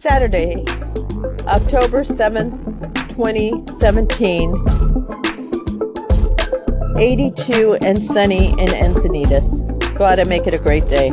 Saturday, October 7th, 2017. 82 and sunny in Encinitas. Go out and make it a great day.